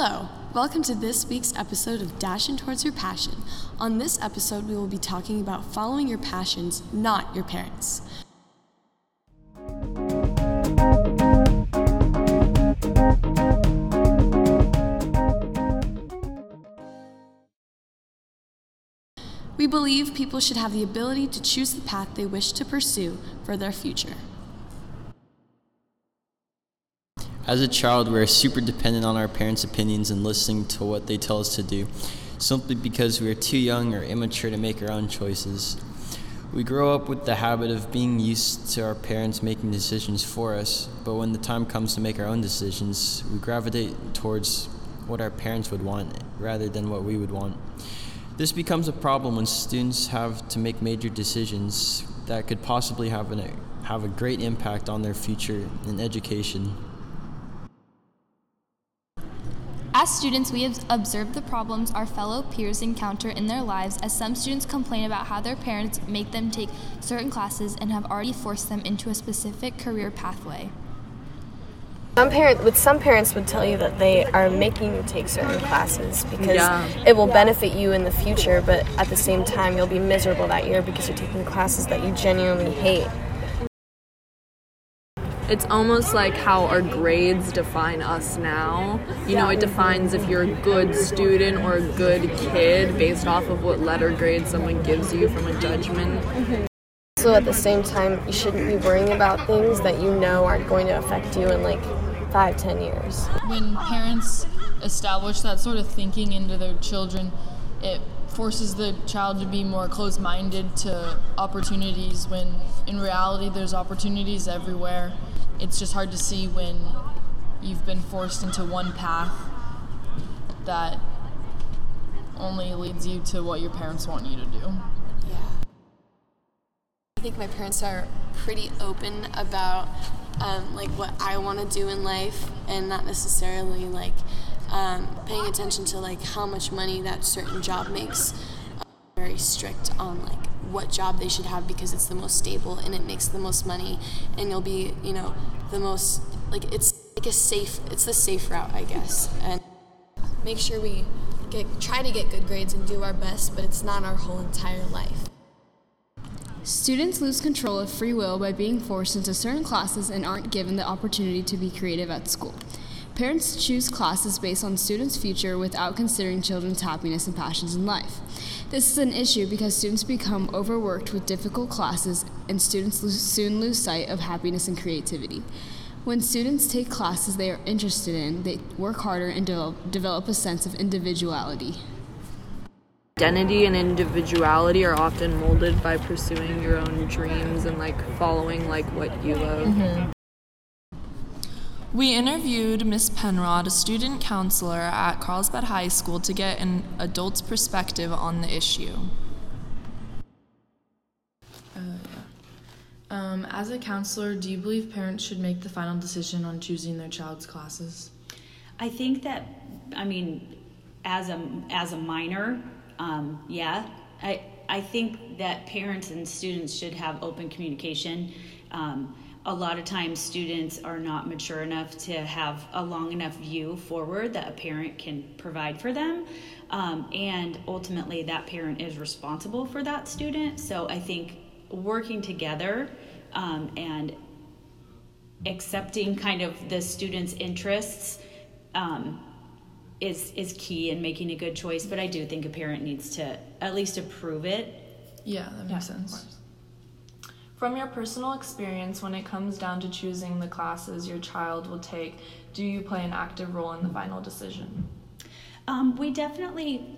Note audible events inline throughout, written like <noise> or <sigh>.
Hello, welcome to this week's episode of Dashing Towards Your Passion. On this episode, we will be talking about following your passions, not your parents. We believe people should have the ability to choose the path they wish to pursue for their future. As a child, we are super dependent on our parents' opinions and listening to what they tell us to do, simply because we are too young or immature to make our own choices. We grow up with the habit of being used to our parents making decisions for us, but when the time comes to make our own decisions, we gravitate towards what our parents would want rather than what we would want. This becomes a problem when students have to make major decisions that could possibly have, an, have a great impact on their future in education. As students, we have observed the problems our fellow peers encounter in their lives as some students complain about how their parents make them take certain classes and have already forced them into a specific career pathway. Some parent, with some parents would tell you that they are making you take certain classes because Yeah. it will benefit you in the future, but at the same time you'll be miserable that year because you're taking classes that you genuinely hate. It's almost like how our grades define us now. You know, it defines if you're a good student or a good kid based off of what letter grade someone gives you from a judgment. Mm-hmm. So at the same time, you shouldn't be worrying about things that you know aren't going to affect you in like five, ten years. when parents establish that sort of thinking into their children, it forces the child to be more closed minded to opportunities when in reality there's opportunities everywhere. It's just hard to see when you've been forced into one path that only leads you to what your parents want you to do. Yeah. I think my parents are pretty open about um, like what I want to do in life, and not necessarily like um, paying attention to like how much money that certain job makes. Very strict on like what job they should have because it's the most stable and it makes the most money, and you'll be you know the most like it's like a safe. It's the safe route, I guess, and make sure we get try to get good grades and do our best, but it's not our whole entire life. Students lose control of free will by being forced into certain classes and aren't given the opportunity to be creative at school. Parents choose classes based on students' future without considering children's happiness and passions in life. This is an issue because students become overworked with difficult classes and students lose, soon lose sight of happiness and creativity. When students take classes they are interested in, they work harder and develop, develop a sense of individuality. Identity and individuality are often molded by pursuing your own dreams and like following like what you love. Mm-hmm. We interviewed Miss Penrod, a student counselor at Carlsbad High School, to get an adult's perspective on the issue. Um, as a counselor, do you believe parents should make the final decision on choosing their child's classes? I think that, I mean, as a as a minor, um, yeah, I I think that parents and students should have open communication. Um, a lot of times, students are not mature enough to have a long enough view forward that a parent can provide for them, um, and ultimately, that parent is responsible for that student. So I think working together um, and accepting kind of the student's interests um, is is key in making a good choice. But I do think a parent needs to at least approve it. Yeah, that makes sense. From your personal experience, when it comes down to choosing the classes your child will take, do you play an active role in the final decision? Um, we definitely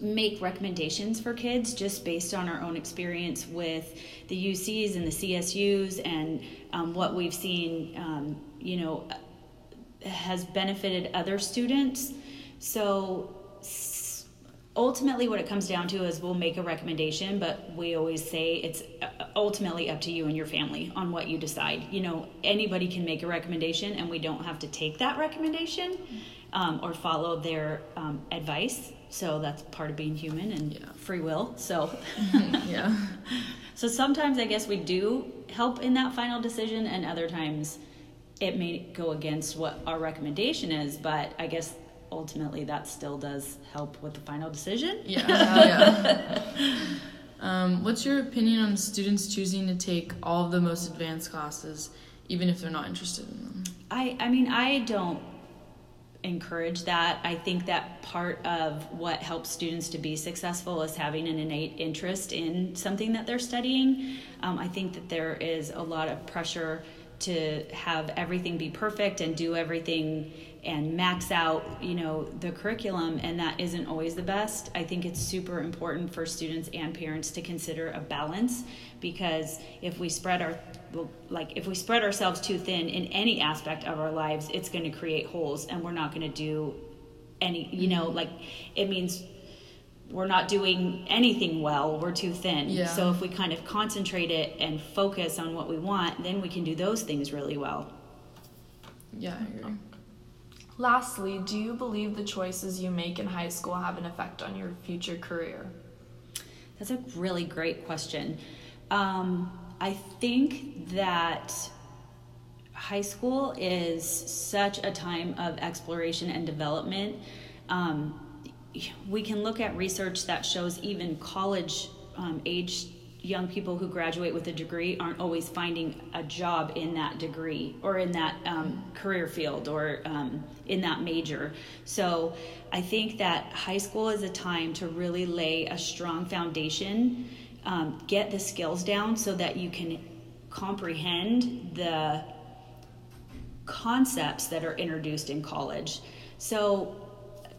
make recommendations for kids just based on our own experience with the UCs and the CSUs and um, what we've seen, um, you know, has benefited other students. So ultimately, what it comes down to is we'll make a recommendation, but we always say it's uh, ultimately up to you and your family on what you decide. You know, anybody can make a recommendation, and we don't have to take that recommendation um, or follow their um, advice. So that's part of being human and free will. So, <laughs> Yeah. <laughs> so sometimes I guess we do help in that final decision, and other times it may go against what our recommendation is. But I guess ultimately that still does help with the final decision. Yeah. yeah. <laughs> Um, what's your opinion on students choosing to take all of the most advanced classes, even if they're not interested in them? I, I mean, I don't encourage that. I think that part of what helps students to be successful is having an innate interest in something that they're studying. Um, I think that there is a lot of pressure to have everything be perfect and do everything and max out you know the curriculum and that isn't always the best i think it's super important for students and parents to consider a balance because if we spread our like if we spread ourselves too thin in any aspect of our lives it's going to create holes and we're not going to do any you know mm-hmm. like it means we're not doing anything well we're too thin Yeah. so if we kind of concentrate it and focus on what we want then we can do those things really well Yeah, I agree. Lastly, do you believe the choices you make in high school have an effect on your future career? That's a really great question. Um, I think that high school is such a time of exploration and development. Um, we can look at research that shows even college um, age young people who graduate with a degree aren't always finding a job in that degree or in that um, career field or um, in that major. So I think that high school is a time to really lay a strong foundation, um, get the skills down so that you can comprehend the concepts that are introduced in college. So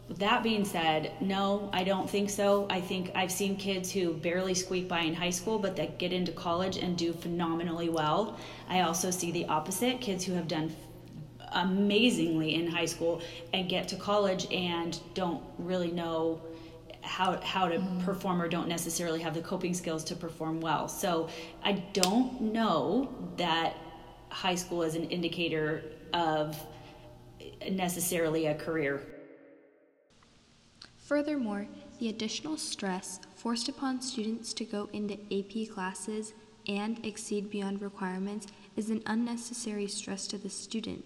that being said, no, I don't think so. I think I've seen kids who barely squeak by in high school, but that get into college and do phenomenally well. I also see the opposite kids who have done amazingly in high school and get to college and don't really know how how to mm-hmm. perform or don't necessarily have the coping skills to perform well. So I don't know that high school is an indicator of necessarily a career. Furthermore, the additional stress forced upon students to go into AP classes and exceed beyond requirements is an unnecessary stress to the student.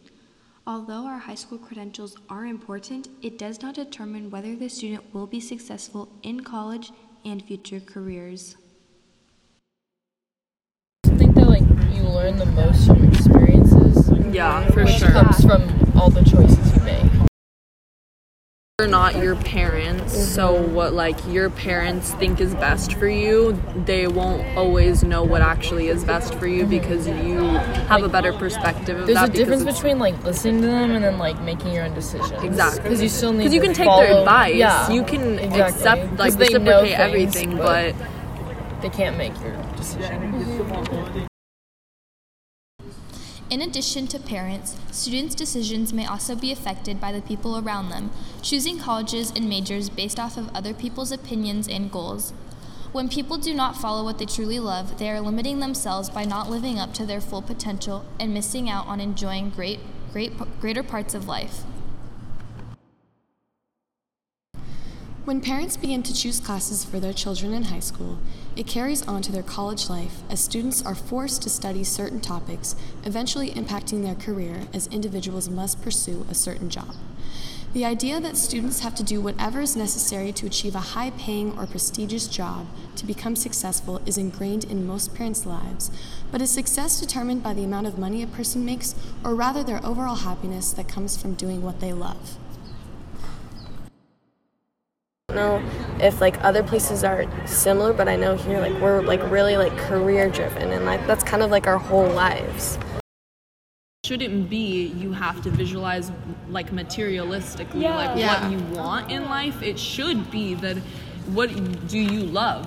Although our high school credentials are important, it does not determine whether the student will be successful in college and future careers. I think that like you learn the most from experiences. Yeah, for which sure. comes from all the choices you make. They're not your parents, so mm-hmm. what like your parents think is best for you, they won't always know what actually is best for you mm-hmm. because you have a better perspective of There's that. a difference between like listening to them and then like making your own decisions. Exactly. Because you still need. because you can take follow, their advice. Yeah. You can exactly. accept like they know reciprocate things, everything, but they can't make your decision. In addition to parents, students' decisions may also be affected by the people around them, choosing colleges and majors based off of other people's opinions and goals. When people do not follow what they truly love, they are limiting themselves by not living up to their full potential and missing out on enjoying great, great, greater parts of life. When parents begin to choose classes for their children in high school, it carries on to their college life as students are forced to study certain topics, eventually impacting their career as individuals must pursue a certain job. The idea that students have to do whatever is necessary to achieve a high paying or prestigious job to become successful is ingrained in most parents' lives, but is success determined by the amount of money a person makes, or rather their overall happiness that comes from doing what they love? I don't know if like other places are similar, but I know here like we're like really like career driven and like that's kind of like our whole lives. shouldn't be you have to visualize like materialistically like Yeah. what you want in life. It should be that what do you love?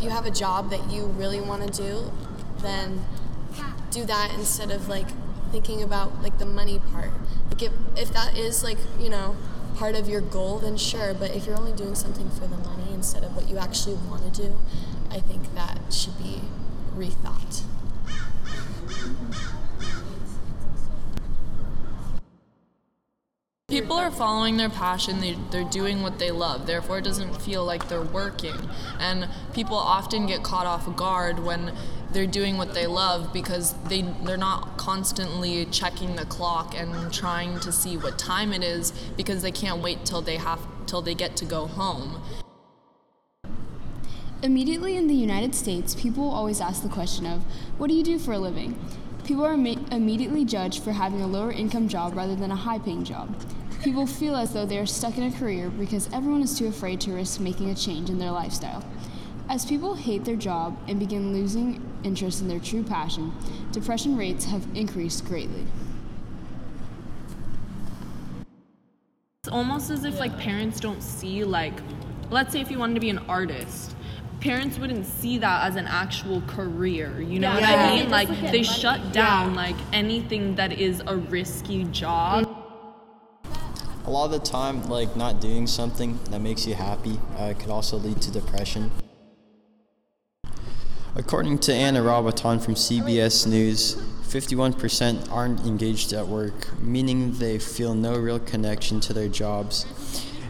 you have a job that you really want to do, then do that instead of like thinking about like the money part. Like if, if that is like, you know, part of your goal, then sure. But if you're only doing something for the money instead of what you actually want to do, I think that should be rethought. People are following their passion, they, they're doing what they love, therefore, it doesn't feel like they're working. And people often get caught off guard when they're doing what they love because they they're not constantly checking the clock and trying to see what time it is because they can't wait till they have till they get to go home. Immediately in the United States, people always ask the question of, What do you do for a living? People are Im- immediately judged for having a lower income job rather than a high paying job. People feel as though they are stuck in a career because everyone is too afraid to risk making a change in their lifestyle. As people hate their job and begin losing interest in their true passion, depression rates have increased greatly. It's almost as if like parents don't see like let's say if you wanted to be an artist parents wouldn't see that as an actual career you know Yeah. what i mean They like just look at they money. shut down like anything that is a risky job A lot of the time, like not doing something that makes you happy uh, could also lead to depression. According to Anna Robaton from CBS News, 51% aren't engaged at work, meaning they feel no real connection to their jobs,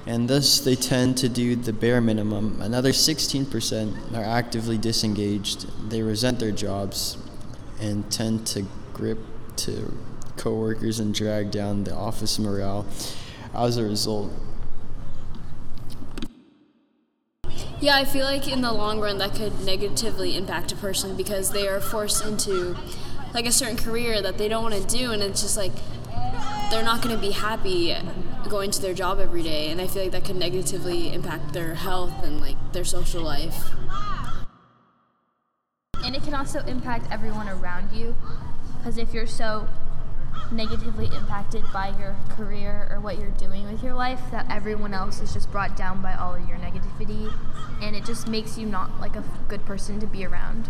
and thus they tend to do the bare minimum. Another 16% are actively disengaged, they resent their jobs, and tend to grip to coworkers and drag down the office morale as a result. Yeah, I feel like in the long run that could negatively impact a person because they are forced into like a certain career that they don't want to do, and it's just like they're not going to be happy going to their job every day, and I feel like that could negatively impact their health and like their social life. And it can also impact everyone around you. Because if you're so negatively impacted by your career or what you're doing with your life, that everyone else is just brought down by all of your negativity. And it just makes you not like a good person to be around.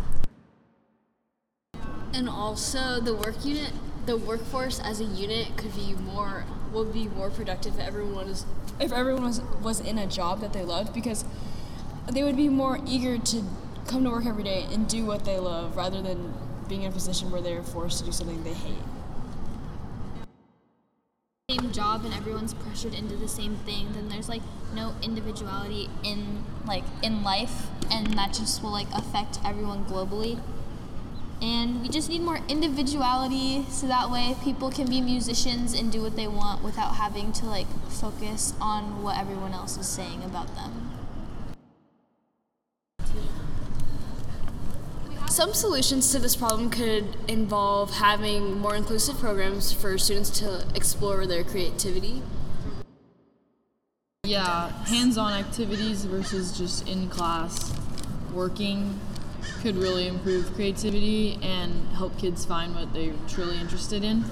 And also the work unit, the workforce as a unit could be more would be more productive if everyone was if everyone was was in a job that they loved because they would be more eager to come to work every day and do what they love rather than being in a position where they're forced to do something they hate. Same job and everyone's pressured into the same thing, then there's like no individuality in like in life, and that just will like affect everyone globally. And we just need more individuality so that way people can be musicians and do what they want without having to like focus on what everyone else is saying about them. Some solutions to this problem could involve having more inclusive programs for students to explore their creativity. Yeah, hands-on activities versus just in class working could really improve creativity and help kids find what they're truly interested in.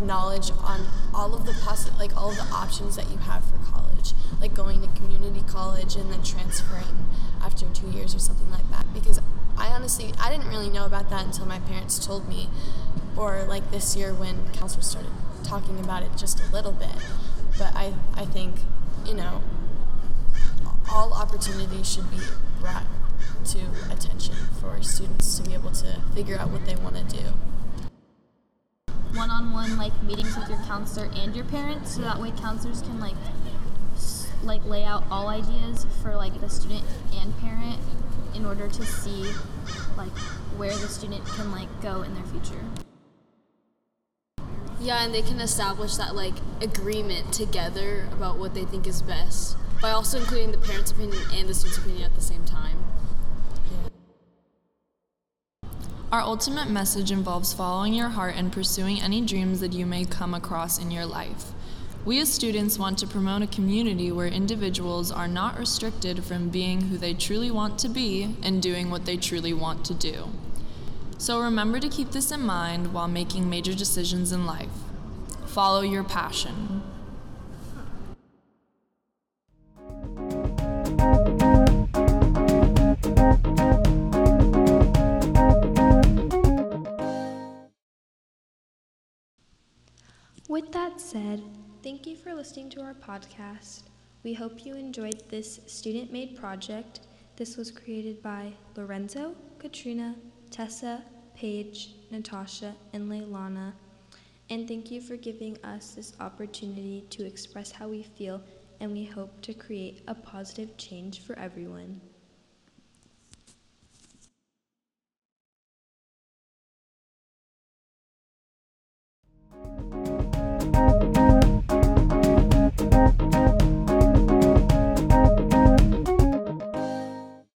Knowledge on all of the possi- like all of the options that you have for college, like going to community college and then transferring after two years or something like that. Because I honestly I didn't really know about that until my parents told me, or like this year when counselors started talking about it just a little bit. But I I think you know all opportunities should be brought to attention for students to be able to figure out what they want to do. One-on-one like meetings with your counselor and your parents so that way counselors can like s- like lay out all ideas for like the student and parent in order to see like where the student can like go in their future Yeah, and they can establish that like agreement together about what they think is best by also including the parents' opinion and the student's opinion at the same time. Our ultimate message involves following your heart and pursuing any dreams that you may come across in your life. We as students want to promote a community where individuals are not restricted from being who they truly want to be and doing what they truly want to do. So remember to keep this in mind while making major decisions in life. Follow your passion. That said, thank you for listening to our podcast. We hope you enjoyed this student made project. This was created by Lorenzo, Katrina, Tessa, Paige, Natasha, and Leilana. And thank you for giving us this opportunity to express how we feel, and we hope to create a positive change for everyone.